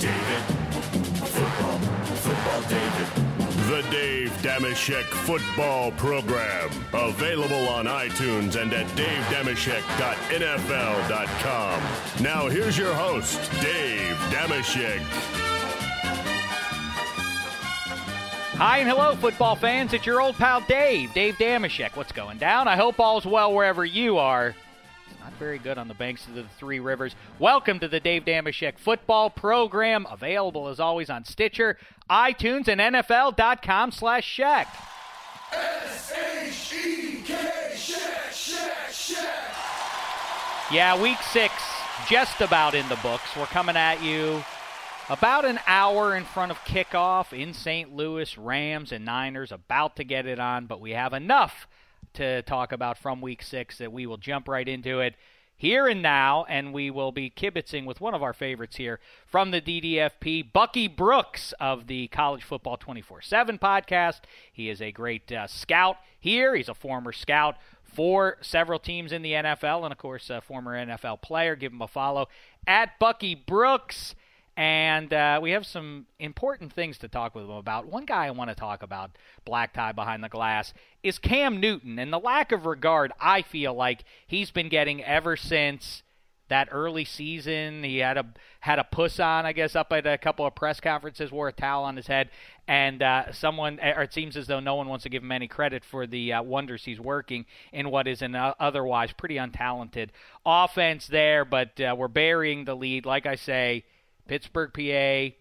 David. Football. Football David. The Dave Dameshek Football Program. Available on iTunes and at davedameshek.nfl.com. Now here's your host, Dave Dameshek. Hi and hello, football fans. It's your old pal Dave, Dave Dameshek. What's going down? I hope all's well wherever you are. Very good on the banks of the Three Rivers. Welcome to the Dave Dameshek football program, available as always on Stitcher, iTunes, and NFL.com slash Sheck. Yeah, week six, just about in the books. We're coming at you about an hour in front of kickoff in St. Louis. Rams and Niners about to get it on, but we have enough to talk about from week six that we will jump right into it here and now, and we will be kibitzing with one of our favorites here from the DDFP, Bucky Brooks of the College Football 24 7 podcast. He is a great uh, scout here, he's a former scout. For several teams in the NFL, and of course, a former NFL player. Give him a follow at Bucky Brooks. And uh, we have some important things to talk with him about. One guy I want to talk about, black tie behind the glass, is Cam Newton and the lack of regard I feel like he's been getting ever since that early season. He had a had a puss on, I guess, up at a couple of press conferences, wore a towel on his head, and uh, someone, or it seems as though no one wants to give him any credit for the uh, wonders he's working in what is an uh, otherwise pretty untalented offense there. But uh, we're burying the lead, like I say. Pittsburgh, PA,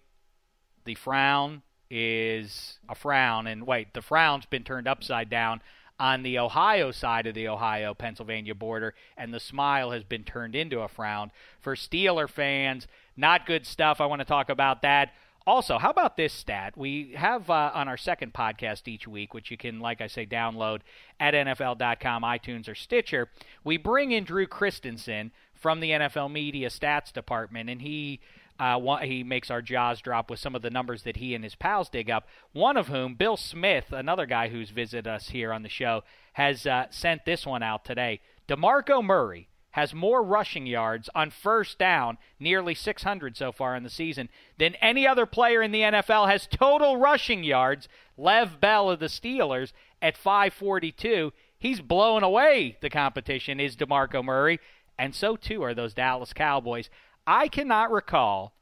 the frown is a frown. And wait, the frown's been turned upside down on the Ohio side of the Ohio Pennsylvania border, and the smile has been turned into a frown. For Steeler fans, not good stuff. I want to talk about that. Also, how about this stat? We have uh, on our second podcast each week, which you can, like I say, download at NFL.com, iTunes, or Stitcher. We bring in Drew Christensen from the NFL Media Stats Department, and he uh, he makes our jaws drop with some of the numbers that he and his pals dig up. One of whom, Bill Smith, another guy who's visited us here on the show, has uh, sent this one out today. DeMarco Murray has more rushing yards on first down, nearly 600 so far in the season, than any other player in the NFL has total rushing yards. Le'Veon Bell of the Steelers at 542. He's blowing away the competition, is DeMarco Murray, and so too are those Dallas Cowboys. I cannot recall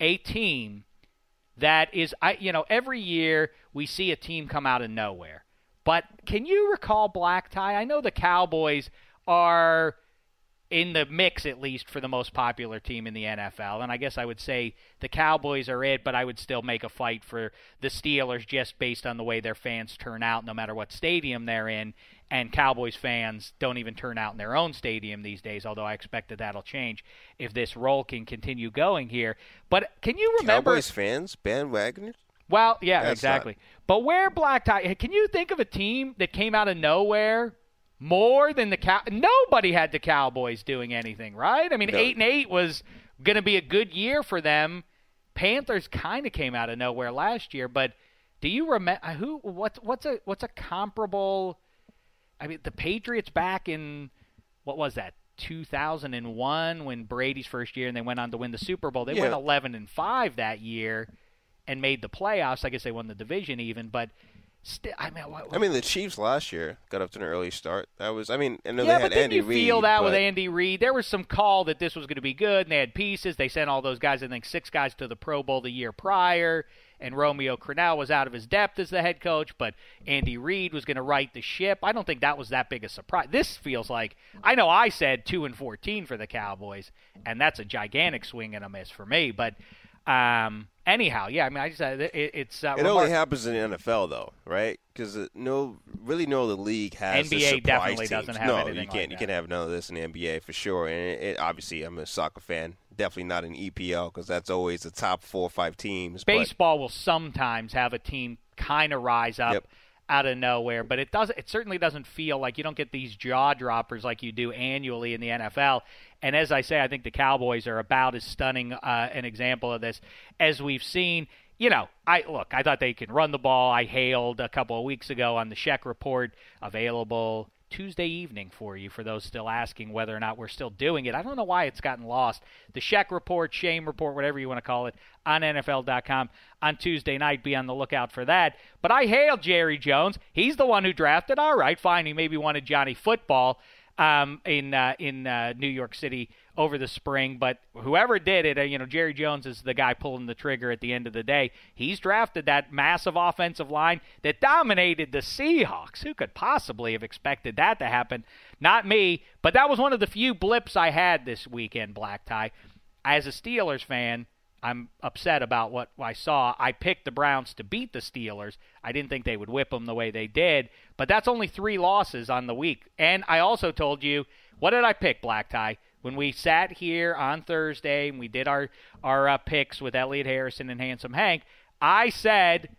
a team that is I you know every year we see a team come out of nowhere. But can you recall black tie? I know the Cowboys are in the mix at least for the most popular team in the NFL. And I guess I would say the Cowboys are it, but I would still make a fight for the Steelers just based on the way their fans turn out no matter what stadium they're in and Cowboys fans don't even turn out in their own stadium these days. Although I expect that that'll change if this roll can continue going here. But can you remember Cowboys fans bandwagoners? Well, yeah, That's exactly. not- But where black tie? Can you think of a team that came out of nowhere more than the cow. Nobody had the Cowboys doing anything, right? I mean, No. eight and eight was going to be a good year for them. Panthers kind of came out of nowhere last year, but do you remember who? What's what's a what's a comparable? I mean, the Patriots back in what was that? 2001 when Brady's first year and they went on to win the Super Bowl. They Yeah. went 11 and 5 that year and made the playoffs. I guess they won the division even, but still I mean what, I mean, the Chiefs last year got up to an early start. That was, I mean, I know yeah, they had but Andy you Reid. feel that with Andy Reid? There was some call that this was going to be good, and they had pieces. They sent all those guys, I think six guys to the Pro Bowl the year prior, and Romeo Crennel was out of his depth as the head coach, but Andy Reid was going to right the ship. I don't think that was that big a surprise. This feels like I know I said two and fourteen for the Cowboys, and that's a gigantic swing and a miss for me. But um, anyhow, yeah, I mean, I just uh, it, it's uh, It only happens in the NFL though, right? Because no, really, no, the league has NBA definitely teams. doesn't have no, anything you can't. you can't have none of this in the NBA for sure. And it, it, obviously, I'm a soccer fan. Definitely not an EPL because that's always the top four or five teams. but- baseball will sometimes have a team kind of rise up Yep. out of nowhere, but it does it certainly doesn't feel like you don't get these jaw droppers like you do annually in the NFL. And as I say, I think the Cowboys are about as stunning uh, an example of this as we've seen. You know, I look. I thought they can run the ball. I hailed a couple of weeks ago on the Sheck Report, available Tuesday evening for you. For those still asking whether or not we're still doing it, I don't know why it's gotten lost. The Sheck Report, Shame Report, whatever you want to call it, on NFL.com on Tuesday night. Be on the lookout for that. But I hail Jerry Jones. He's the one who drafted. All right, fine. He maybe wanted Johnny Football um, in uh, in uh, New York City over the spring. But whoever did it, uh, you know, Jerry Jones is the guy pulling the trigger at the end of the day. He's drafted that massive offensive line that dominated the Seahawks. Who could possibly have expected that to happen? Not me. But that was one of the few blips I had this weekend, Black Tie. As a Steelers fan, I'm upset about what I saw. I picked the Browns to beat the Steelers. I didn't think they would whip them the way they did, but that's only three losses on the week. And I also told you, what did I pick, Black Tie? When we sat here on Thursday and we did our our uh, picks with Elliot Harrison and Handsome Hank, I said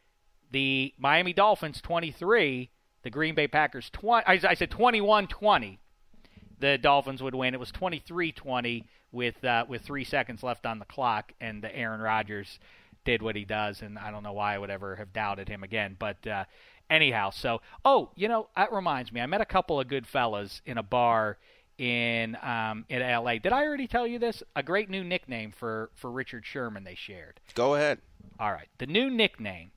the Miami Dolphins 23, the Green Bay Packers 20. I, I said 21-20 the Dolphins would win. It was 23-20 with uh, with three seconds left on the clock, and uh, Aaron Rodgers did what he does, and I don't know why I would ever have doubted him again. But uh, anyhow, so oh, you know that reminds me, I met a couple of good fellas in a bar in um, in L.A. Did I already tell you this? A great new nickname for for Richard Sherman they shared. Go ahead. All right. The new nickname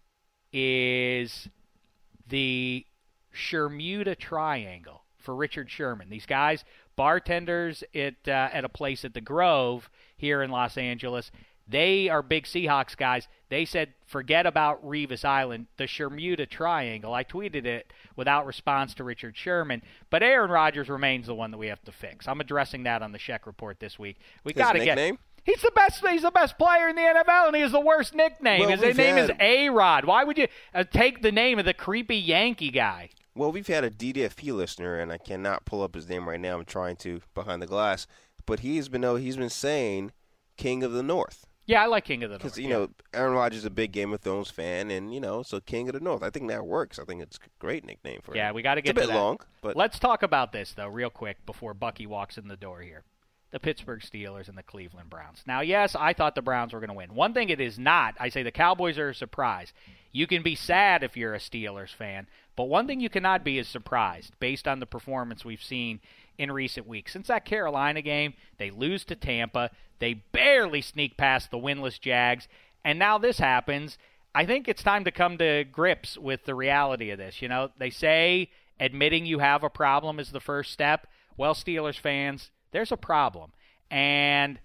is the Shermuda Triangle for Richard Sherman. These guys, bartenders at uh, at a place at the Grove here in Los Angeles. They are big Seahawks guys. They said, forget about Revis Island, the Shermuda Triangle. I tweeted it without response to Richard Sherman, but Aaron Rodgers remains the one that we have to fix. I'm addressing that on the Sheck Report this week. We got to get. He's the best. He's the best player in the NFL, and he has the worst nickname. Well, His name is had- A Rod. Why would you uh, take the name of the creepy Yankee guy? Well, we've had a DDFP listener, and I cannot pull up his name right now. I'm trying to behind the glass, but he's been oh, he's been saying King of the North Yeah, I like King of the North. because you yeah. know Aaron Rodgers is a big Game of Thrones fan, and you know so King of the North. I think that works. I think it's a great nickname for him. Yeah, we got to get It's a bit that. long, but let's talk about this though, real quick, before Bucky walks in the door here. The Pittsburgh Steelers and the Cleveland Browns. Now, yes, I thought the Browns were going to win. One thing it is not, I say the Cowboys are a surprise. You can be sad if you're a Steelers fan, but one thing you cannot be is surprised based on the performance we've seen in recent weeks. Since that Carolina game, they lose to Tampa, they barely sneak past the winless Jags, and now this happens. I think it's time to come to grips with the reality of this. You know, they say admitting you have a problem is the first step. Well, Steelers fans, there's a problem. And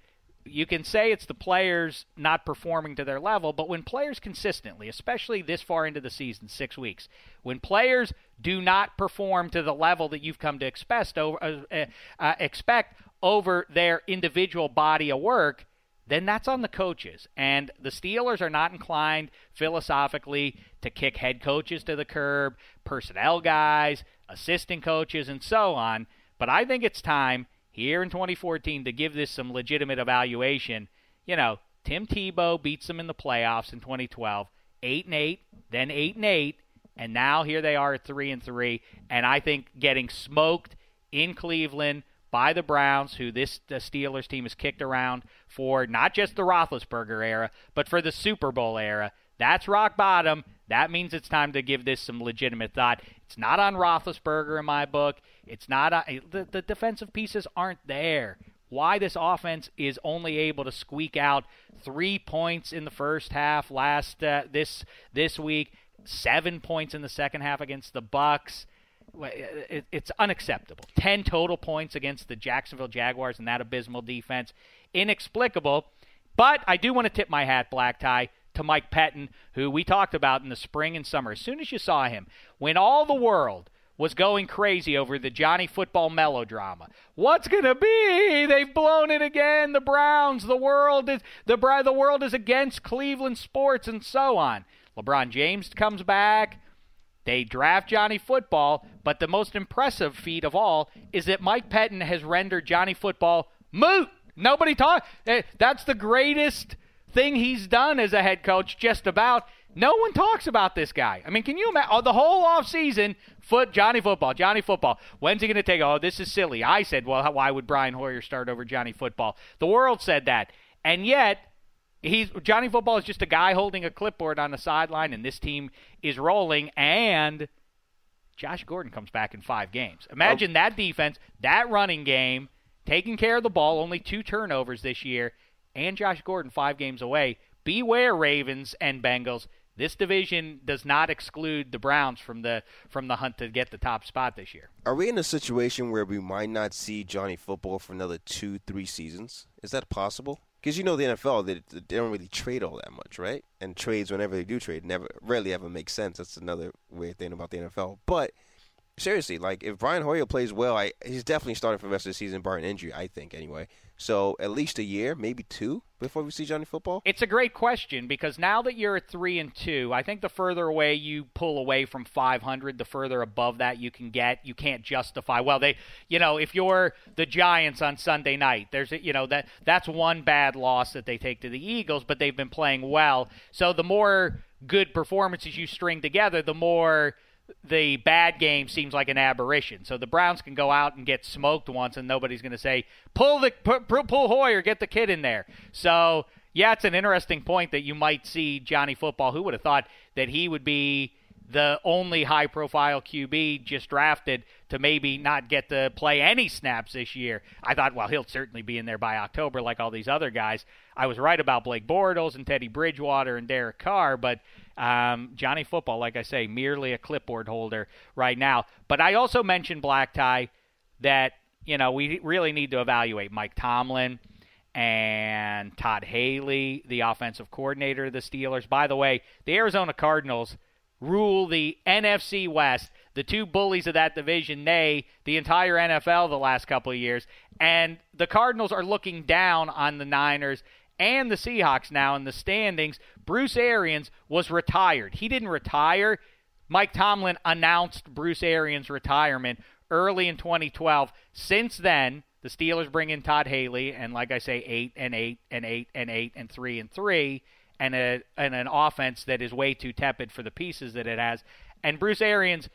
you can say it's the players not performing to their level, but when players consistently, especially this far into the season, six weeks, when players do not perform to the level that you've come to expect over, uh, uh, expect over their individual body of work, then that's on the coaches. And the Steelers are not inclined philosophically to kick head coaches to the curb, personnel guys, assistant coaches, and so on. But I think it's time here in 2014 to give this some legitimate evaluation. You know, Tim Tebow beats them in the playoffs in 2012, 8 and 8, then 8 and 8. And now here they are at three and three, and I think getting smoked in Cleveland by the Browns, who this Steelers team has kicked around for not just the Roethlisberger era, but for the Super Bowl era. That's rock bottom. That means it's time to give this some legitimate thought. It's not on Roethlisberger in my book. It's not on, eh, the, the defensive pieces aren't there. Why this offense is only able to squeak out three points in the first half last uh, this this week, seven points in the second half against the Bucks. Eh, eh, it's unacceptable. Ten total points against the Jacksonville Jaguars and that abysmal defense, inexplicable. But I do want to tip my hat, Black Tie, to Mike Pettine, who we talked about in the spring and summer. As soon as you saw him, when all the world was going crazy over the Johnny football melodrama. What's going to be? They've blown it again. The Browns, the world is the the world is against Cleveland sports and so on. LeBron James comes back. They draft Johnny Football, but the most impressive feat of all is that Mike Pettine has rendered Johnny Football moot. Nobody talk. Eh, that's the greatest thing he's done as a head coach, just about. No one talks about this guy. I mean, can you imagine oh, the whole off season? Foot Johnny Football, Johnny Football. When's he going to take? Oh, this is silly. I said, well, why would Brian Hoyer start over Johnny Football? The world said that, and yet he's Johnny Football is just a guy holding a clipboard on the sideline, and this team is rolling. And Josh Gordon comes back in five games. Imagine oh. that defense, that running game, taking care of the ball. Only two turnovers this year and Josh Gordon five games away. Beware, Ravens and Bengals. This division does not exclude the Browns from the from the hunt to get the top spot this year. Are we in a situation where we might not see Johnny Football for another two, three seasons? Is that possible? Because you know the NFL, they, they don't really trade all that much, right? And trades, whenever they do trade, never rarely ever make sense. That's another weird thing about the NFL. But seriously, like if Brian Hoyer plays well, I, he's definitely starting for the rest of the season, barring injury. I think anyway. So at least a year, maybe two, before we see Johnny Football. It's a great question because now that you're at three and two, I think the further away you pull away from 500, the further above that you can get. You can't justify. Well, they, you know, if you're the Giants on Sunday night, there's, a, you know, that that's one bad loss that they take to the Eagles, but they've been playing well. So the more good performances you string together, the more the bad game seems like an aberration. So the Browns can go out and get smoked once, and nobody's going to say pull the pull, pull Hoyer, get the kid in there. So yeah, it's an interesting point that you might see Johnny Football. Who would have thought that he would be the only high profile QB just drafted to maybe not get to play any snaps this year. I thought, well, he'll certainly be in there by October like all these other guys. I was right about Blake Bortles and Teddy Bridgewater and Derek Carr, but um, Johnny Football, like I say, merely a clipboard holder right now. But I also mentioned Black Tie that, you know, we really need to evaluate Mike Tomlin and Todd Haley, the offensive coordinator of the Steelers. By the way, the Arizona Cardinals rule the NFC West, the two bullies of that division, nay, the entire NFL the last couple of years. And the Cardinals are looking down on the Niners and the Seahawks now in the standings. Bruce Arians was retired. He didn't retire. Mike Tomlin announced Bruce Arians' retirement early in 2012. Since then, the Steelers bring in Todd Haley, and like I say, eight and eight and eight and eight and three and three, and a and an offense that is way too tepid for the pieces that it has. And Bruce Arians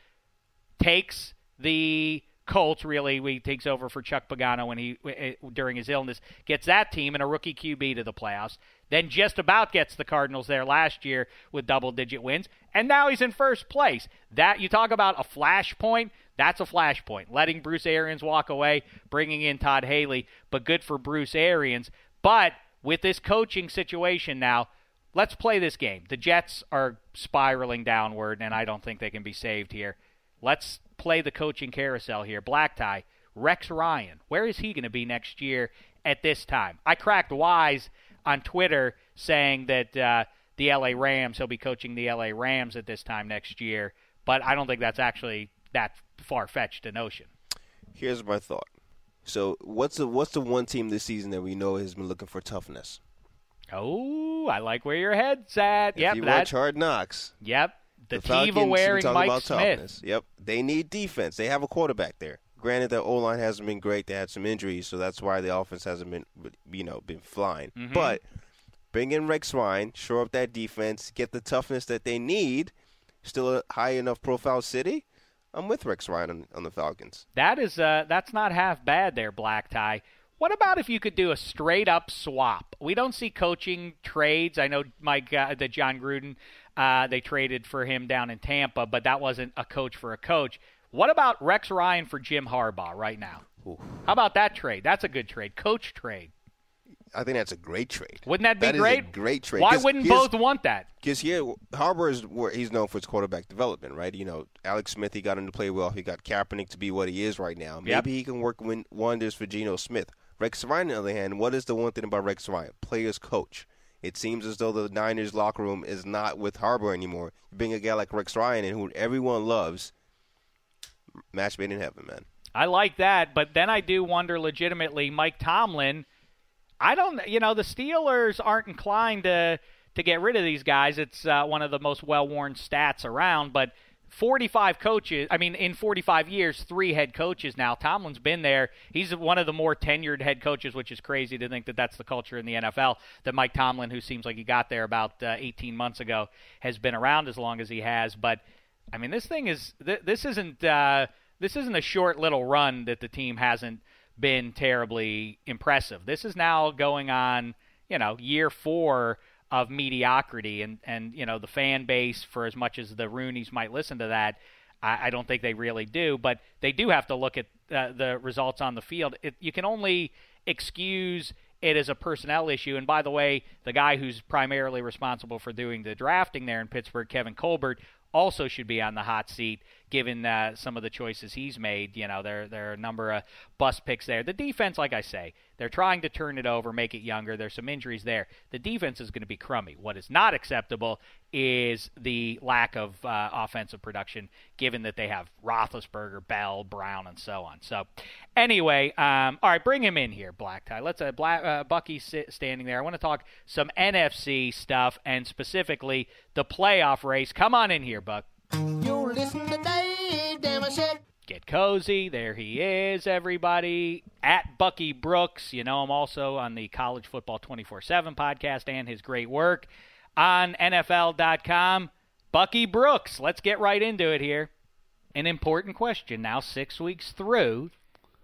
takes the Colts really he takes over for Chuck Pagano when he eh, during his illness gets that team and a rookie QB to the playoffs. Then just about gets the Cardinals there last year with double digit wins, and now he's in first place. That you talk about a flashpoint. That's a flashpoint. Letting Bruce Arians walk away, bringing in Todd Haley, but good for Bruce Arians. But with this coaching situation now, let's play this game. The Jets are spiraling downward, and I don't think they can be saved here. Let's play the coaching carousel here. Black tie, Rex Ryan. Where is he going to be next year at this time? I cracked wise on Twitter saying that uh, the LA Rams, he'll be coaching the LA Rams at this time next year, but I don't think that's actually that far fetched a notion. Here's my thought. So, what's the what's the one team this season that we know has been looking for toughness? Oh, I like where your head's at. If yep, you watch Hard Knocks. Yep, the, the wearing Mike Smith. Toughness. Yep, they need defense. They have a quarterback there. Granted, their O line hasn't been great. They had some injuries, so that's why the offense hasn't been, you know, been flying. Mm-hmm. But bring in Rex Ryan, shore up that defense, get the toughness that they need, still a high enough profile city, I'm with Rex Ryan on, on the Falcons. That is uh, that's not half bad there, Black Tie. What about if you could do a straight up swap? We don't see coaching trades. I know Mike, uh, the Jon Gruden, uh, they traded for him down in Tampa, but that wasn't a coach for a coach. What about Rex Ryan for Jim Harbaugh right now? Ooh. How about that trade? That's a good trade. Coach trade. I think that's a great trade. Wouldn't that be that great? great trade. Why wouldn't both want that? Because here, Harbaugh is where he's known for his quarterback development, right? You know, Alex Smith, he got him to play well. He got Kaepernick to be what he is right now. Maybe Yep. he can work win- wonders for Geno Smith. Rex Ryan, on the other hand, what is the one thing about Rex Ryan? Players coach. It seems as though the Niners locker room is not with Harbaugh anymore. You bring a guy like Rex Ryan in, who everyone loves. Match made in heaven, man. I like that, but then I do wonder legitimately, Mike Tomlin. I don't, you know, the Steelers aren't inclined to to get rid of these guys. It's uh, one of the most well-worn stats around, but 45 coaches. I mean, in 45 years, three head coaches now. Tomlin's been there. He's one of the more tenured head coaches, which is crazy to think that that's the culture in the NFL. That Mike Tomlin, who seems like he got there about uh, 18 months ago, has been around as long as he has. But I mean, this thing is th- this isn't uh, this isn't a short little run that the team hasn't been terribly impressive. This is now going on, you know, year four of mediocrity, and and you know the fan base, for as much as the Rooneys might listen to that, I, I don't think they really do. But they do have to look at uh, the results on the field. It, you can only excuse it as a personnel issue. And by the way, the guy who's primarily responsible for doing the drafting there in Pittsburgh, Kevin Colbert, also should be on the hot seat given uh, some of the choices he's made. You know, there there are a number of bust picks there. The defense, like I say, they're trying to turn it over, make it younger. There's some injuries there. The defense is going to be crummy. What is not acceptable is the lack of uh, offensive production, given that they have Roethlisberger, Bell, Brown, and so on. So, anyway, um, all right, bring him in here, Black Tie. Let's uh, Black, uh, Bucky sit standing there. I want to talk some NFC stuff and specifically the playoff race. Come on in here, Buck. You listen to Dave Dameshek. Get cozy. There he is, everybody. At Bucky Brooks. You know him also on the College Football 24 7 podcast and his great work on NFL.com. Bucky Brooks. Let's get right into it here. An important question now, six weeks through.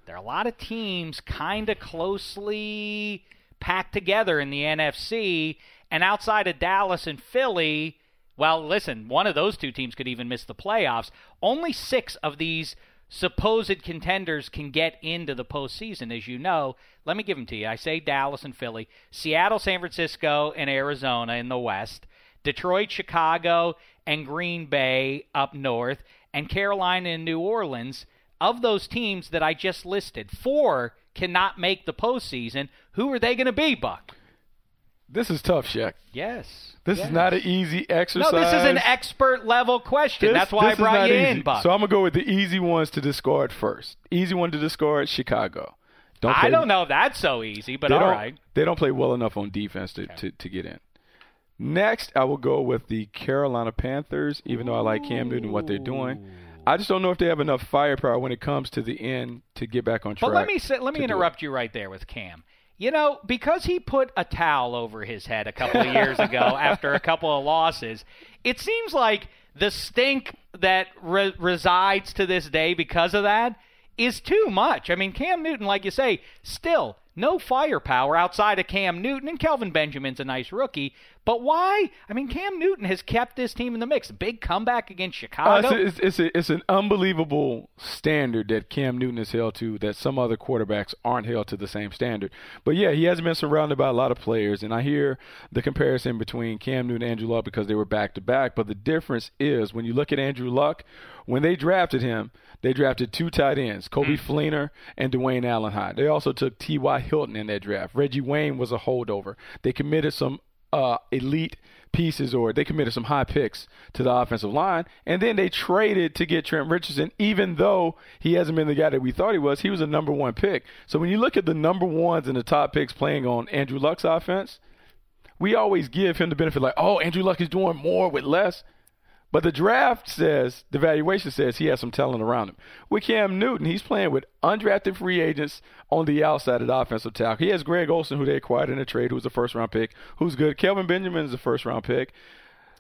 There are a lot of teams kind of closely packed together in the NFC, and outside of Dallas and Philly, well, listen, one of those two teams could even miss the playoffs. Only six of these supposed contenders can get into the postseason, as you know. Let me give them to you. I say Dallas and Philly, Seattle, San Francisco, and Arizona in the West, Detroit, Chicago, and Green Bay up north, and Carolina and New Orleans. Of those teams that I just listed, four cannot make the postseason. Who are they going to be, Buck? This is tough, Shaq. Yes. This yes. is not an easy exercise. No, this is an expert level question. This- That's why I brought you easy. in, Buck. So I'm gonna go with the easy ones to discard first. Easy one to discard: Chicago. Don't I don't know if that's so easy, but all don't. They don't play well enough on defense to, to, to get in. Next, I will go with the Carolina Panthers, even though I like Cam Newton and what they're doing. I just don't know if they have enough firepower when it comes to the end to get back on track. But let me say, let me to do it. interrupt you right there with Cam. You know, because he put a towel over his head a couple of years ago after a couple of losses, it seems like the stink that re- resides to this day because of that is too much. I mean, Cam Newton, like you say, still no firepower outside of Cam Newton, and Kelvin Benjamin's a nice rookie. But why? I mean, Cam Newton has kept this team in the mix. Big comeback against Uh, Chicago. it's, it's, it's, a, it's an unbelievable standard that Cam Newton is held to that some other quarterbacks aren't held to the same standard. But yeah, he hasn't been surrounded by a lot of players, and I hear the comparison between Cam Newton and Andrew Luck because they were back to back. But the difference is when you look at Andrew Luck, when they drafted him, they drafted two tight ends, Coby Fleener and Dwayne Allen High. They also took T.Y. Hilton in that draft. Reggie Wayne was a holdover. They committed some uh, elite pieces or they committed some high picks to the offensive line. And then they traded to get Trent Richardson, even though he hasn't been the guy that we thought he was. He was a number one pick. So when you look at the number ones and the top picks playing on Andrew Luck's offense, we always give him the benefit like, oh, Andrew Luck is doing more with less. But the draft says, the valuation says he has some talent around him. With Cam Newton, he's playing with undrafted free agents on the outside of the offensive tackle. He has Greg Olsen, who they acquired in a trade, who's a first round pick, who's good. Kelvin Benjamin is a first round pick.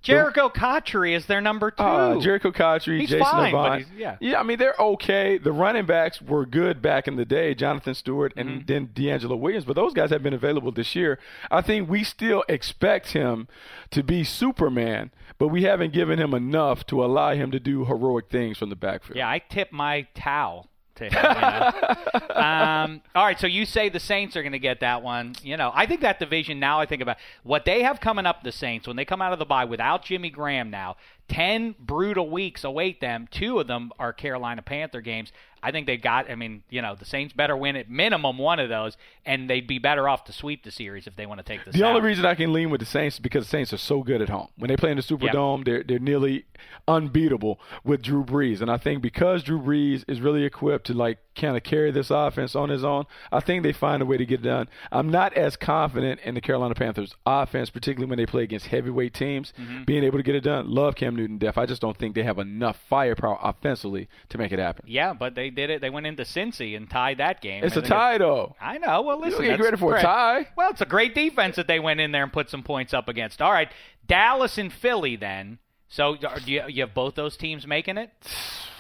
Jerricho Cotchery is their number two. Uh, Jerricho Cotchery, He's Jason fine, Avant. he's- yeah. I mean they're okay. The running backs were good back in the day, Jonathan Stewart and Mm-hmm. then DeAngelo Williams, but those guys have been available this year. I think we still expect him to be Superman, but we haven't given him enough to allow him to do heroic things from the backfield. Yeah, I tip my towel to him. You know? um, all right, so you say the Saints are going to get that one. You know, I think that division now. I think about what they have coming up. The Saints when they come out of the bye without Jimmy Graham now. Ten brutal weeks await them. Two of them are Carolina Panther games. I think they got. I mean, you know, the Saints better win at minimum one of those, and they'd be better off to sweep the series if they want to take the. The only reason I can lean with the Saints is because the Saints are so good at home. When they play in the Superdome, they're they're nearly unbeatable with Drew Brees. And I think because Drew Brees is really equipped to like kind of carry this offense on his own, I think they find a way to get it done. I'm not as confident in the Carolina Panthers offense, particularly when they play against heavyweight teams, Mm-hmm. being able to get it done. Love Cam Newton Def. I just don't think they have enough firepower offensively to make it happen. Yeah, but they did it. They went into Cincy and tied that game. It's a tie though. I know. Well, listen, get that's credit for a tie. Well, it's a great defense that they went in there and put some points up against. All right, Dallas and Philly then. So are- do you, you have both those teams making it?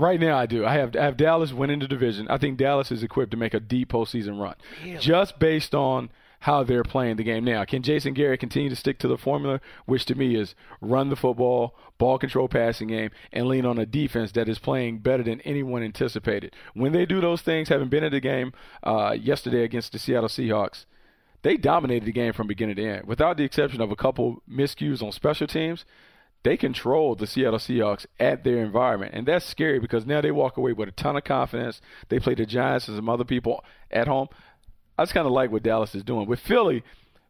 Right now, I do. I have I have Dallas winning the division. I think Dallas is equipped to make a deep postseason run, just based on how they're playing the game now. Can Jason Garrett continue to stick to the formula, which to me is run the football, ball control, passing game, and lean on a defense that is playing better than anyone anticipated? When they do those things, having been in the game uh, yesterday against the Seattle Seahawks, they dominated the game from beginning to end, without the exception of a couple miscues on special teams they control the Seattle Seahawks at their environment. And that's scary because now they walk away with a ton of confidence. They play the Giants and some other people at home. I just kind of like what Dallas is doing. With Philly,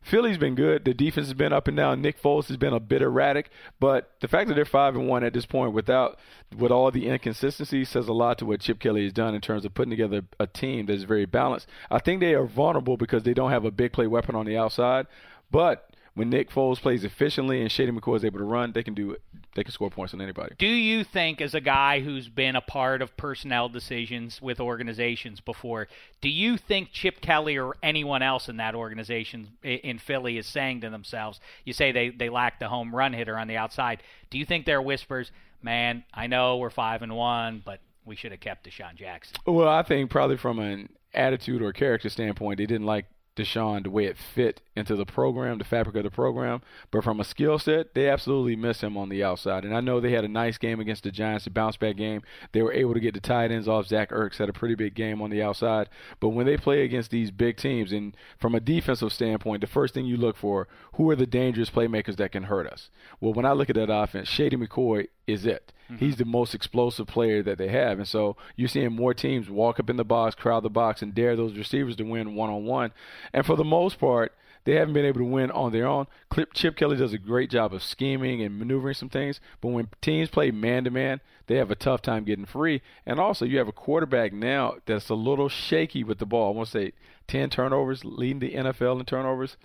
Philly's been good. The defense has been up and down. Nick Foles has been a bit erratic, but the fact that they're five and one at this point, without with all the inconsistencies, says a lot to what Chip Kelly has done in terms of putting together a team that is very balanced. I think they are vulnerable because they don't have a big play weapon on the outside, but when Nick Foles plays efficiently and Shady McCoy is able to run, they can do. They can score points on anybody. Do you think, as a guy who's been a part of personnel decisions with organizations before, do you think Chip Kelly or anyone else in that organization in Philly is saying to themselves, you say they, they lack the home run hitter on the outside. Do you think there are whispers, man, I know we're 5 and 1, but we should have kept DeSean Jackson? Well, I think probably from an attitude or character standpoint, they didn't like DeSean the way it fit into the program, the fabric of the program. But from a skill set, they absolutely miss him on the outside. And I know they had a nice game against the Giants, a bounce back game. They were able to get the tight ends off. Zach Ertz had a pretty big game on the outside. But when they play against these big teams, and from a defensive standpoint, the first thing you look for, who are the dangerous playmakers that can hurt us? Well, when I look at that offense, Shady McCoy is it. Mm-hmm. He's the most explosive player that they have. And so you're seeing more teams walk up in the box, crowd the box, and dare those receivers to win one on one. And for the most part, they haven't been able to win on their own. Chip Kelly does a great job of scheming and maneuvering some things, but when teams play man to man, they have a tough time getting free. And also, you have a quarterback now that's a little shaky with the ball. I want to say 10 turnovers, leading the NFL in turnovers.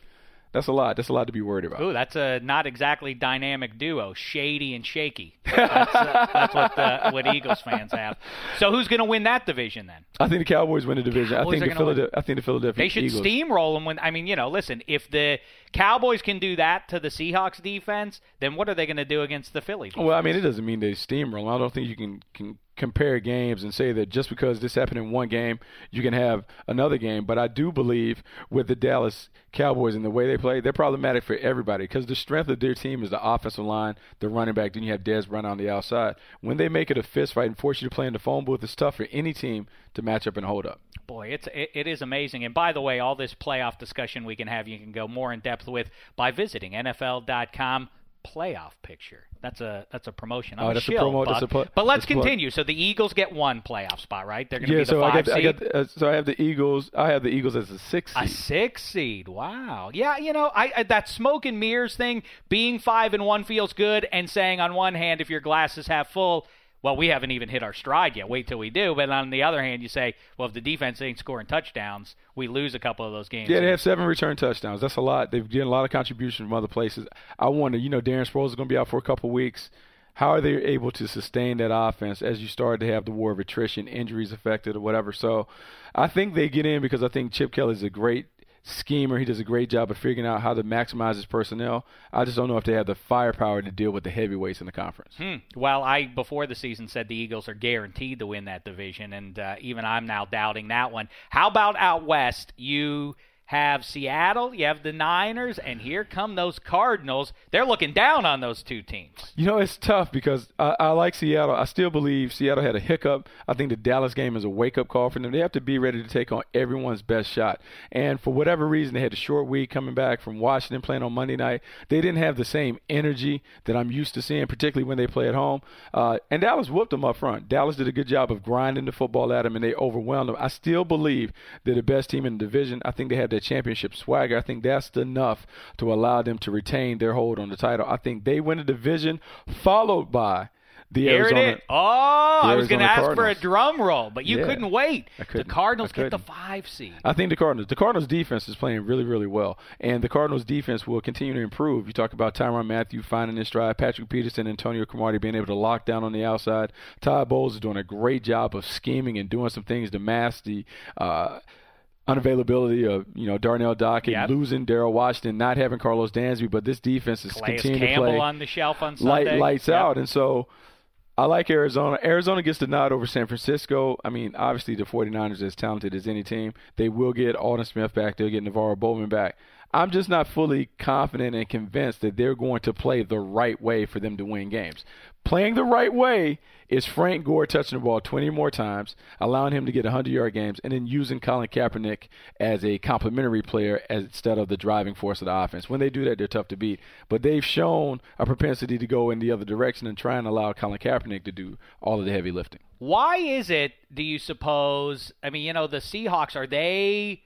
That's a lot. That's a lot to be worried about. Ooh, that's a not exactly dynamic duo, shady and shaky. That's, uh, that's what the, what Eagles fans have. So who's going to win that division then? I think the Cowboys win the division. I think the Philadelphia. I think the Philadelphia They should Eagles. steamroll them when I mean, you know, listen, if the Cowboys can do that to the Seahawks defense, then what are they going to do against the Phillies? Well, I mean, it doesn't mean they steamroll. I don't think you can, can compare games and say that just because this happened in one game, you can have another game. But I do believe with the Dallas Cowboys and the way they play, they're problematic for everybody because the strength of their team is the offensive line, the running back. Then you have Dez Bryant on the outside. When they make it a fist fight and force you to play in the phone booth, it's tough for any team to match up and hold up. Boy, it's it, it is amazing. And by the way, all this playoff discussion we can have, you can go more in depth with by visiting NFL.com playoff picture. That's a that's a promotion. I'm Oh, a that's a shill, promo- Buck. that's a but let's a continue. So the Eagles get one playoff spot, right? They're going to Yeah, be the so I five got, I seed. got, uh, so I have the Eagles. I have the Eagles as a six A seed. six seed. Wow. Yeah, you know, I, I that smoke and mirrors thing, being five and one feels good, and saying on one hand, if your glass is half full, well, we haven't even hit our stride yet. Wait till we do. But on the other hand, you say, well, if the defense ain't scoring touchdowns, we lose a couple of those games. Yeah, they have seven return touchdowns. That's a lot. They've getting a lot of contribution from other places. I wonder, you know, Darren Sproles is going to be out for a couple weeks. How are they able to sustain that offense as you start to have the war of attrition, injuries affected, or whatever? So I think they get in because I think Chip Kelly is a great schemer. He does a great job of figuring out how to maximize his personnel. I just don't know if they have the firepower to deal with the heavyweights in the conference. Hmm. Well, I before the season said the Eagles are guaranteed to win that division, and uh, even I'm now doubting that one. How about out west? You have Seattle, you have the Niners, and here come those Cardinals. They're looking down on those two teams. You know, it's tough because I, I, like Seattle. I still believe Seattle had a hiccup. I think the Dallas game is a wake up call for them. They have to be ready to take on everyone's best shot. And for whatever reason, they had a short week coming back from Washington playing on Monday night. They didn't have the same energy that I'm used to seeing, particularly when they play at home. Uh, and Dallas whooped them up front. Dallas did a good job of grinding the football at them, and they overwhelmed them. I still believe they're the best team in the division. I think they have their championship swagger. I think that's enough to allow them to retain their hold on the title. I think they win the division, followed by the Here Arizona. it is. Oh, I was going to ask for a drum roll, but you Yeah. couldn't wait. Couldn't. The Cardinals get the five seed. I think the Cardinals. The Cardinals defense is playing really, really well, and the Cardinals defense will continue to improve. You talk about Tyrann Mathieu finding his stride, Patrick Peterson, Antonio Cromartie being able to lock down on the outside. Todd Bowles is doing a great job of scheming and doing some things to mask the. Uh, Unavailability of you know Darnell Dockett, Yep. losing Daryl Washington, not having Carlos Dansby, but this defense is Calais continuing to play on the shelf on light, lights Yep. out. And so I like Arizona. Arizona gets the nod over San Francisco. I mean, obviously the 49ers are as talented as any team. They will get Aldon Smith back. They'll get NaVorro Bowman back. I'm just not fully confident and convinced that they're going to play the right way for them to win games. Playing the right way is Frank Gore touching the ball 20 more times, allowing him to get 100 yard games, and then using Colin Kaepernick as a complementary player as, instead of the driving force of the offense. When they do that, they're tough to beat. But they've shown a propensity to go in the other direction and try and allow Colin Kaepernick to do all of the heavy lifting. Why is it? Do you suppose? I mean, you know, the Seahawks are they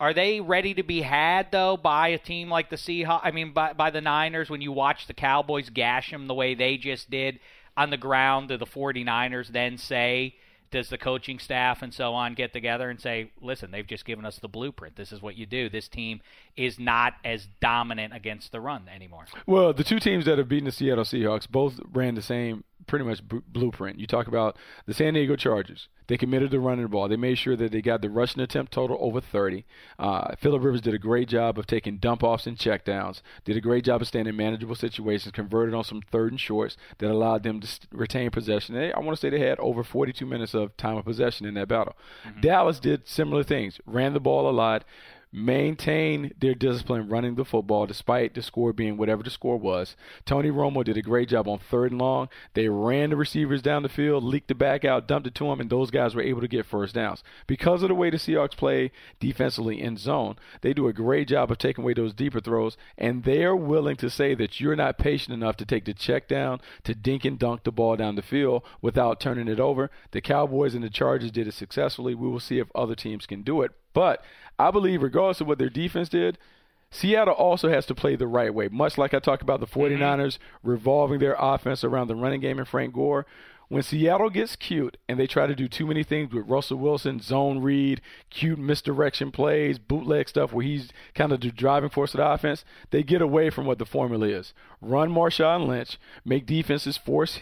are they ready to be had though by a team like the Seahawks? I mean, by by the Niners when you watch the Cowboys gash them the way they just did on the ground, do the 49ers then say? Does the coaching staff and so on get together and say, listen, they've just given us the blueprint. This is what you do. This team is not as dominant against the run anymore. Well, the two teams that have beaten the Seattle Seahawks both ran the same pretty much b- blueprint. You talk about the San Diego Chargers. They committed to running the ball. They made sure that they got the rushing attempt total over 30. Uh, Philip Rivers did a great job of taking dump offs and checkdowns. Did a great job of staying in manageable situations. Converted on some third and shorts that allowed them to st- retain possession. They, I want to say they had over 42 minutes of time of possession in that battle. Dallas did similar things. Ran the ball a lot maintain their discipline running the football despite the score being whatever the score was. Tony Romo did a great job on third and long. They ran the receivers down the field, leaked the back out, dumped it to them, and those guys were able to get first downs. Because of the way the Seahawks play defensively in zone, they do a great job of taking away those deeper throws, and they're willing to say that you're not patient enough to take the check down, to dink and dunk the ball down the field without turning it over. The Cowboys and the Chargers did it successfully. We will see if other teams can do it. But I believe, regardless of what their defense did, Seattle also has to play the right way. Much like I talked about the mm-hmm. 49ers revolving their offense around the running game and Frank Gore. When Seattle gets cute and they try to do too many things with Russell Wilson, zone read, cute misdirection plays, bootleg stuff where he's kind of the driving force of the offense, they get away from what the formula is. Run Marshawn Lynch, make defenses force,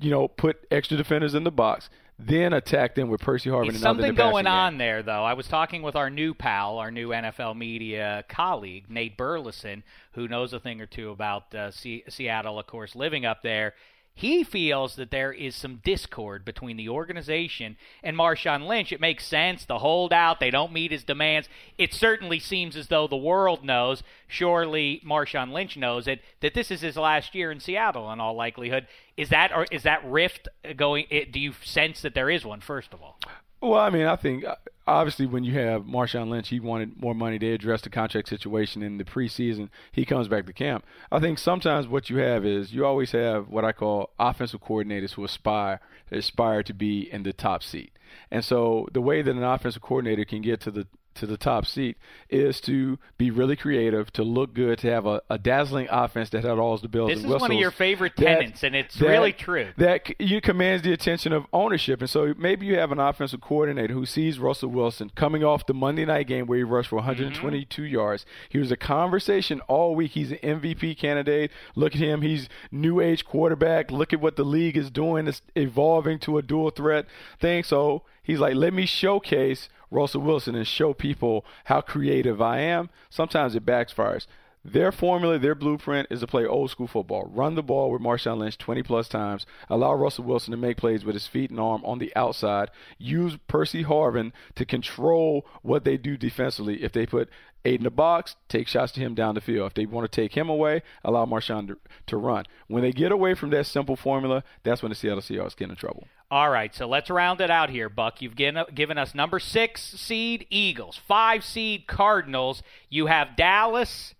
you know, put extra defenders in the box, then attack them with Percy Harvin It's and something going game. on there, though. I was talking with our new pal, our new NFL media colleague, Nate Burleson, who knows a thing or two about uh, C- Seattle, of course, living up there. He feels that there is some discord between the organization and Marshawn Lynch. It makes sense. The holdout, they don't meet his demands. It certainly seems as though the world knows, surely Marshawn Lynch knows it, that this is his last year in Seattle in all likelihood. Is that or is that rift going? It, do you sense that there is one? First of all, Well, I mean, I think uh, obviously when you have Marshawn Lynch, he wanted more money. They addressed the contract situation in the preseason. He comes back to camp. I think sometimes what you have is you always have what I call offensive coordinators who aspire aspire to be in the top seat. And so the way that an offensive coordinator can get to the to the top seat is to be really creative, to look good, to have a, a dazzling offense that had all the bells This and is whistles. one of your favorite that- and it's that- really true. That you commands the attention of ownership, and so maybe you have an offensive coordinator who sees Russell Wilson coming off the Monday night game where he rushed for 122 Mm-hmm. yards. He was a conversation all week. He's an MVP candidate. Look at him. He's new age quarterback. Look at what the league is doing. It's evolving to a dual threat thing. So he's like, let me showcase Russell Wilson and show people how creative I am, sometimes it backfires. Their formula, their blueprint is to play old school football. Run the ball with Marshawn Lynch 20 plus times. Allow Russell Wilson to make plays with his feet and arm on the outside. Use Percy Harvin to control what they do defensively. If they put eight in the box, take shots to him down the field. If they want to take him away, allow Marshawn to, to run. When they get away from that simple formula, that's when the Seattle Seahawks get in trouble. All right, so let's round it out here, Buck. You've given, given us number six seed Eagles, five seed Cardinals. You have Dallas,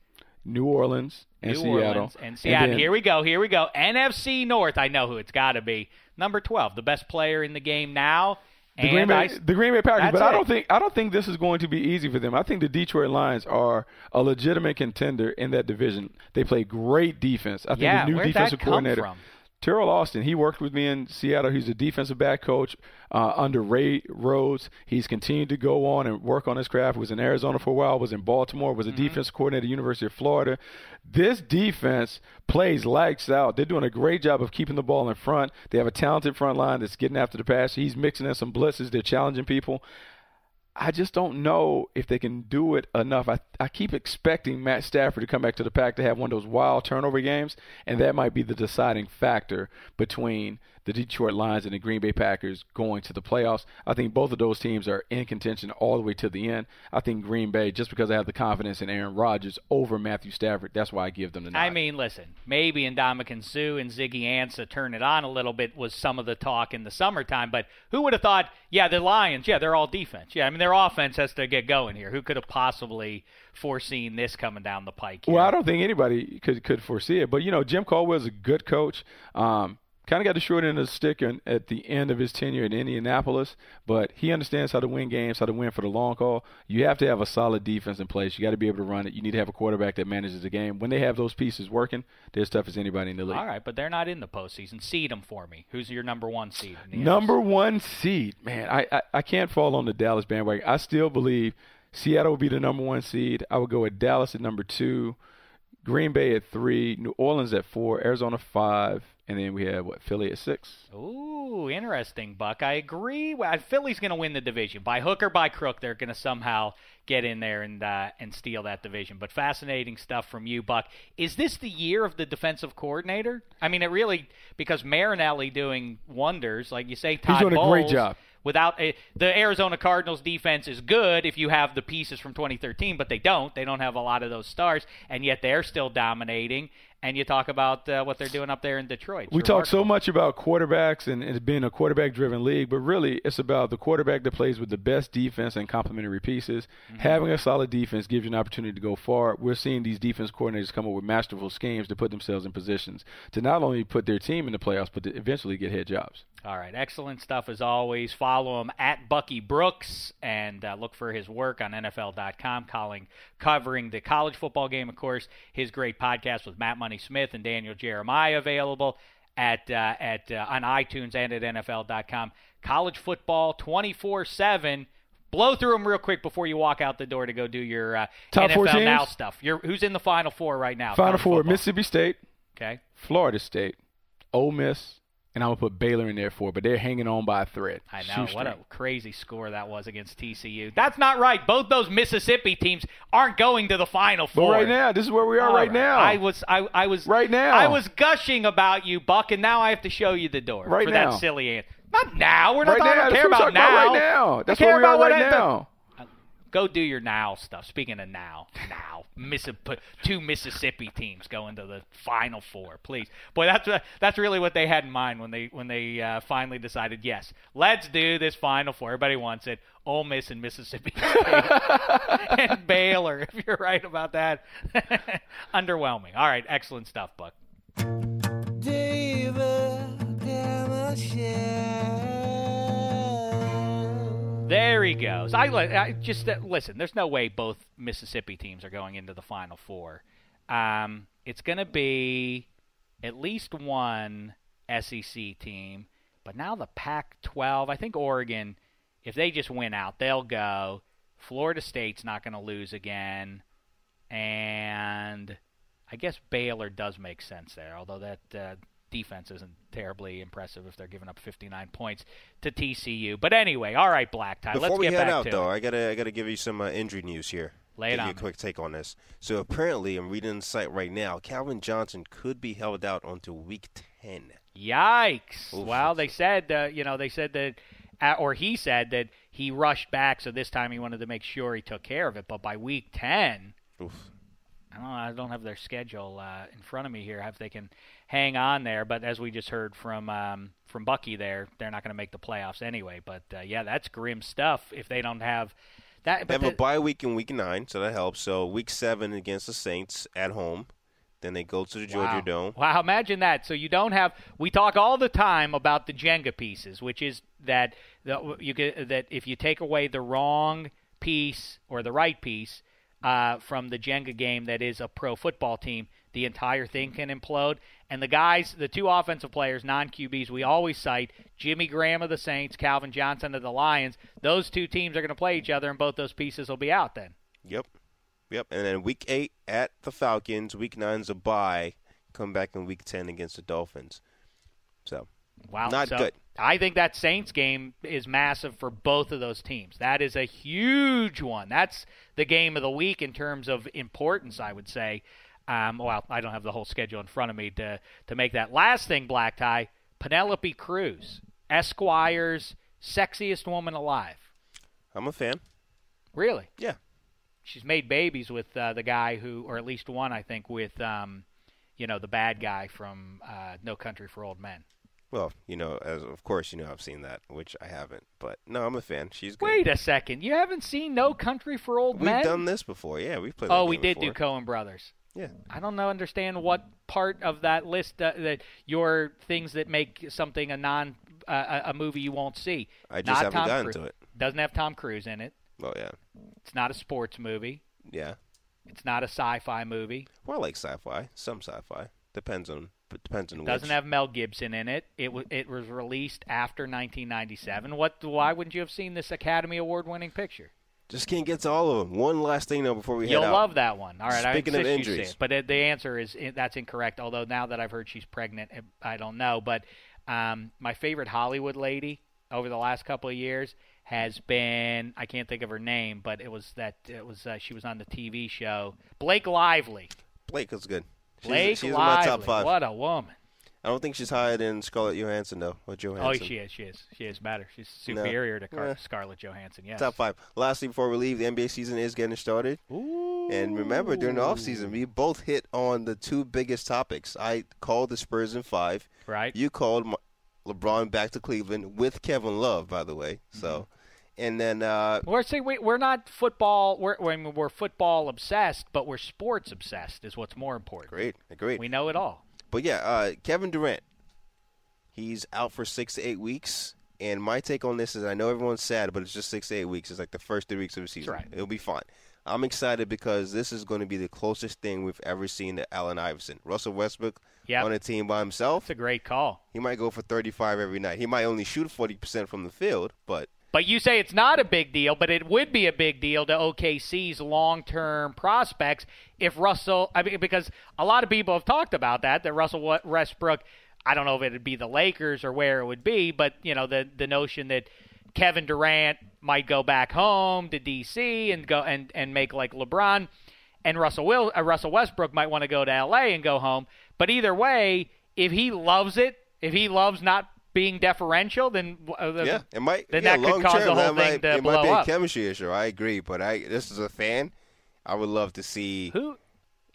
New Orleans, and New Seattle. Orleans, and Seattle. then- here we go. Here we go. NFC North. I know who it's got to be. Number twelve, the best player in the game now. The Green, Bay, I- the Green Bay Packers, but I don't think I don't think this is going to be easy for them. I think the Detroit Lions are a legitimate contender in that division. They play great defense. I think Yeah, the new defensive come coordinator, from? Teryl Austin, he worked with me in Seattle. He's a defensive back coach uh, under Ray Rhodes. He's continued to go on and work on his craft. He was in Arizona for a while. Was in Baltimore. Was a Mm-hmm. defense coordinator at the University of Florida. This defense plays lights out. They're doing a great job of keeping the ball in front. They have a talented front line that's getting after the pass. He's mixing in some blitzes. They're challenging people. I just don't know if they can do it enough. I, I keep expecting Matt Stafford to come back to the pack to have one of those wild turnover games, and that might be the deciding factor between the Detroit Lions and the Green Bay Packers going to the playoffs. I think both of those teams are in contention all the way to the end. I think Green Bay, just because I have the confidence in Aaron Rodgers over Matthew Stafford, that's why I give them the nod. I mean, listen, maybe Ndamukong Suh and Ziggy Ansah turn it on a little bit was some of the talk in the summertime, but who would have thought, yeah, the Lions, yeah, they're all defense. Yeah, I mean, their offense has to get going here. Who could have possibly foreseen this coming down the pike? Here? Well, I don't think anybody could could foresee it, but you know, Jim Caldwell's a good coach. Um, kind of got the short end of the stick in, at the end of his tenure in Indianapolis, but he understands how to win games, how to win for the long haul. You have to have a solid defense in place. You got to be able to run it. You need to have a quarterback that manages the game. When they have those pieces working, they're as tough as anybody in the league. All right, but they're not in the postseason. Seed them for me. Who's your number one seed? Number one seed, man. I, I I can't fall on the Dallas bandwagon. I still believe Seattle will be the number one seed. I would go with Dallas at number two, Green Bay at three, New Orleans at four, Arizona five, and then we have what Philly at six. Ooh, interesting, Buck. I agree. Philly's going to win the division by hook or by crook. They're going to somehow get in there and uh, and steal that division. But fascinating stuff from you, Buck. Is this the year of the defensive coordinator? I mean, it really because Marinelli doing wonders, like you say. Todd doing a great job. Without a, the Arizona Cardinals defense is good if you have the pieces from 2013, but they don't. They don't have a lot of those stars, and yet they're still dominating. And you talk about uh, what they're doing up there in Detroit. It's We talk so much about quarterbacks and it being a quarterback driven league, but really it's about the quarterback that plays with the best defense and complementary pieces. Having a solid defense gives you an opportunity to go far. We're seeing these defense coordinators come up with masterful schemes to put themselves in positions to not only put their team in the playoffs, but to eventually get head jobs. All right, excellent stuff as always. Follow him at Bucky Brooks and uh, look for his work on NFL.com, calling, covering the college football game. Of course, his great podcast with Matt Money Smith and Daniel Jeremiah available at uh, at uh, on iTunes and at NFL.com. College football twenty four seven. Blow through them real quick before you walk out the door to go do your uh, Top NFL four teams? Now stuff. You're, who's in the Final Four right now? Final four: football? Mississippi State, Okay. Florida State, Ole Miss, and I'm gonna put Baylor in there for. But they're hanging on by a thread. I know. What a crazy score that was against TCU. That's not right. Both those Mississippi teams aren't going to the Final But Four. right now, this is where we are All right, now. I was I, I was Right now. I was gushing about you, Buck, and now I have to show you the door Right for now. that silly answer. Not now. We're not right I don't that's care what about now. right now. That's I care where we are about what right now. Go do your now stuff. Speaking of now, now, Mississippi, two Mississippi teams going to the Final Four, please. Boy, that's uh, that's really what they had in mind when they when they uh, finally decided, yes, let's do this Final Four. Everybody wants it. Ole Miss and Mississippi State and Baylor. If you're right about that, underwhelming. All right, excellent stuff, Buck. David Dameshek. There he goes. I, I just uh, listen. There's no way both Mississippi teams are going into the Final Four. Um, it's going to be at least one SEC team, but now the Pac-12. I think Oregon, if they just win out, they'll go. Florida State's not going to lose again, and I guess Baylor does make sense there. Although that uh, defense isn't terribly impressive if they're giving up 59 points to TCU. But anyway, all right, Black Tie. Before let's we get head out, though, it. I gotta I gotta give you some uh, injury news here. Lay it give you a quick take on this. So apparently, I'm reading the site right now. Calvin Johnson could be held out until week ten. Yikes! Oof. Well, they said, uh, you know, they said that, uh, or he said that he rushed back, so this time he wanted to make sure he took care of it. But by week ten, Oof. I don't know. I don't have their schedule uh, in front of me here. If they can hang on there, but as we just heard from um, from Bucky, there they're not going to make the playoffs anyway. But uh, yeah, that's grim stuff. If they don't have that, They but have a bye week in week nine, so that helps. So week seven against the Saints at home. Then they go to the Georgia wow. Dome. Wow, imagine that. So you don't have. We talk all the time about the Jenga pieces, which is that the, you get that if you take away the wrong piece or the right piece uh, from the Jenga game that is a pro football team, the entire thing can implode. And the guys, the two offensive players, non QBs, we always cite Jimmy Graham of the Saints, Calvin Johnson of the Lions. Those two teams are going to play each other, and both those pieces will be out then. Yep. Yep. And then week eight at the Falcons. Week nine's a bye. Come back in week ten against the Dolphins. So Wow, Not so good. I think that Saints game is massive for both of those teams. That is a huge one. That's the game of the week in terms of importance, I would say. Um, well, I don't have the whole schedule in front of me to to make that last thing. Black tie, Penelope Cruz, Esquire's sexiest woman alive. I'm a fan. Really? Yeah. She's made babies with uh, the guy who, or at least one, I think, with um, you know, the bad guy from uh, No Country for Old Men. Well, you know, as of course, you know, I've seen that, which I haven't. But no, I'm a fan. She's good. Wait a second. You haven't seen No Country for Old Men? We've done this before. Yeah, we've played. Oh, we did do before. Coen Brothers. Yeah. I don't know understand what part of that list uh, that your things that make something a non uh, a a movie you won't see. I just Not haven't Tom gotten Cruise. to it. Doesn't have Tom Cruise in it. Oh yeah, It's not a sports movie. yeah. It's not a sci-fi movie. Well, I like sci-fi. Some sci-fi depends on but depends on Doesn't which. have Mel Gibson in it. It was it was released after 1997. What? Why wouldn't you have seen this Academy Award winning picture? Just can't get to all of them. One last thing though before we You'll head out. love that one. All right, Speaking I of injuries. it. but the answer is that's incorrect. Although now that I've heard she's pregnant, I don't know. But um, my favorite Hollywood lady over the last couple of years has been I can't think of her name, but it was that it was uh, she was on the TV show Blake Lively. Blake is good. She's, Blake she's Lively, my top five. what a woman! I don't think she's higher than Scarlett Johansson though. Or Oh, she is, she is, she is better. She's No. superior to Car- Eh. Scarlett Johansson. Yes. Top five. Lastly, before we leave, the NBA season is getting started. Ooh. And remember, during the offseason, we both hit on the two biggest topics. I called the Spurs in five. Right. You called LeBron back to Cleveland with Kevin Love, by the way. So, Mm-hmm. And then uh, We're see, we, we're not football. We're I mean, we're football obsessed, but we're sports obsessed. Is what's more important. great, great. We know it all. But yeah, uh, Kevin Durant, he's out for six to eight weeks. And my take on this is, I know everyone's sad, but it's just six to eight weeks. It's like the first three weeks of the season. right. It'll be fine. I'm excited because this is going to be the closest thing we've ever seen to Allen Iverson. Russell Westbrook Yep. on a team by himself. It's a great call. He might go for 35 every night. He might only shoot 40% from the field, but But you say it's not a big deal, but it would be a big deal to OKC's long-term prospects if Russell. I mean, because a lot of people have talked about that. That Russell Westbrook. I don't know if it'd be the Lakers or where it would be, but you know the the notion that Kevin Durant might go back home to DC and go and and make like LeBron, and Russell Will uh, Russell Westbrook might want to go to LA and go home. But either way, if he loves it, if he loves not being deferential, then uh, the- yeah, it might. then yeah, that could cause term, the whole thing might, to it blow might be up. a chemistry issue. I agree, but I this is a fan. I would love to see. Who?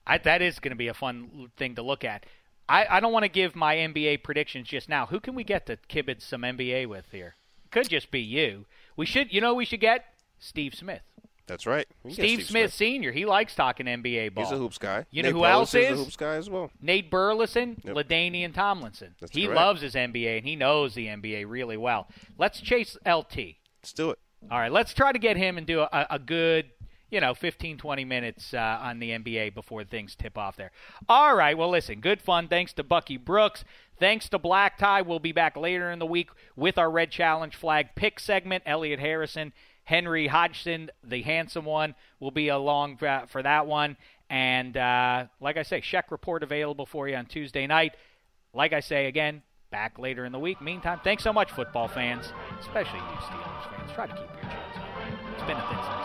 I, that is going to be a fun thing to look at. I, I don't want to give my NBA predictions just now. Who can we get to kibitz some NBA with here? Could just be you. We should, you know, we should get Steve Smith. That's right. We can get Steve, Smith, Senior. He likes talking NBA ball. He's a hoops guy. You know Nate who else Pelosi is? a hoops guy as well. Nate Burleson, Yep. LaDainian Tomlinson. That's he correct. loves his NBA and he knows the NBA really well. Let's chase LT. Let's do it. All right, let's try to get him and do a, a good, you know, 15, 20 minutes uh, on the NBA before things tip off there. All right, well, listen, good fun. Thanks to Bucky Brooks. Thanks to Black Tie. We'll be back later in the week with our Red Challenge flag pick segment. Elliot Harrison, Henry Hodgson, the handsome one, will be along for, that one. And uh, like I say, check report available for you on Tuesday night. like I say again, back later in the week. Meantime, thanks so much, football fans, especially you Steelers fans. Try to keep your chins up. It's been a thin slice.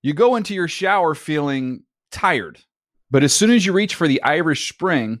You go into your shower feeling tired, but as soon as you reach for the Irish Spring,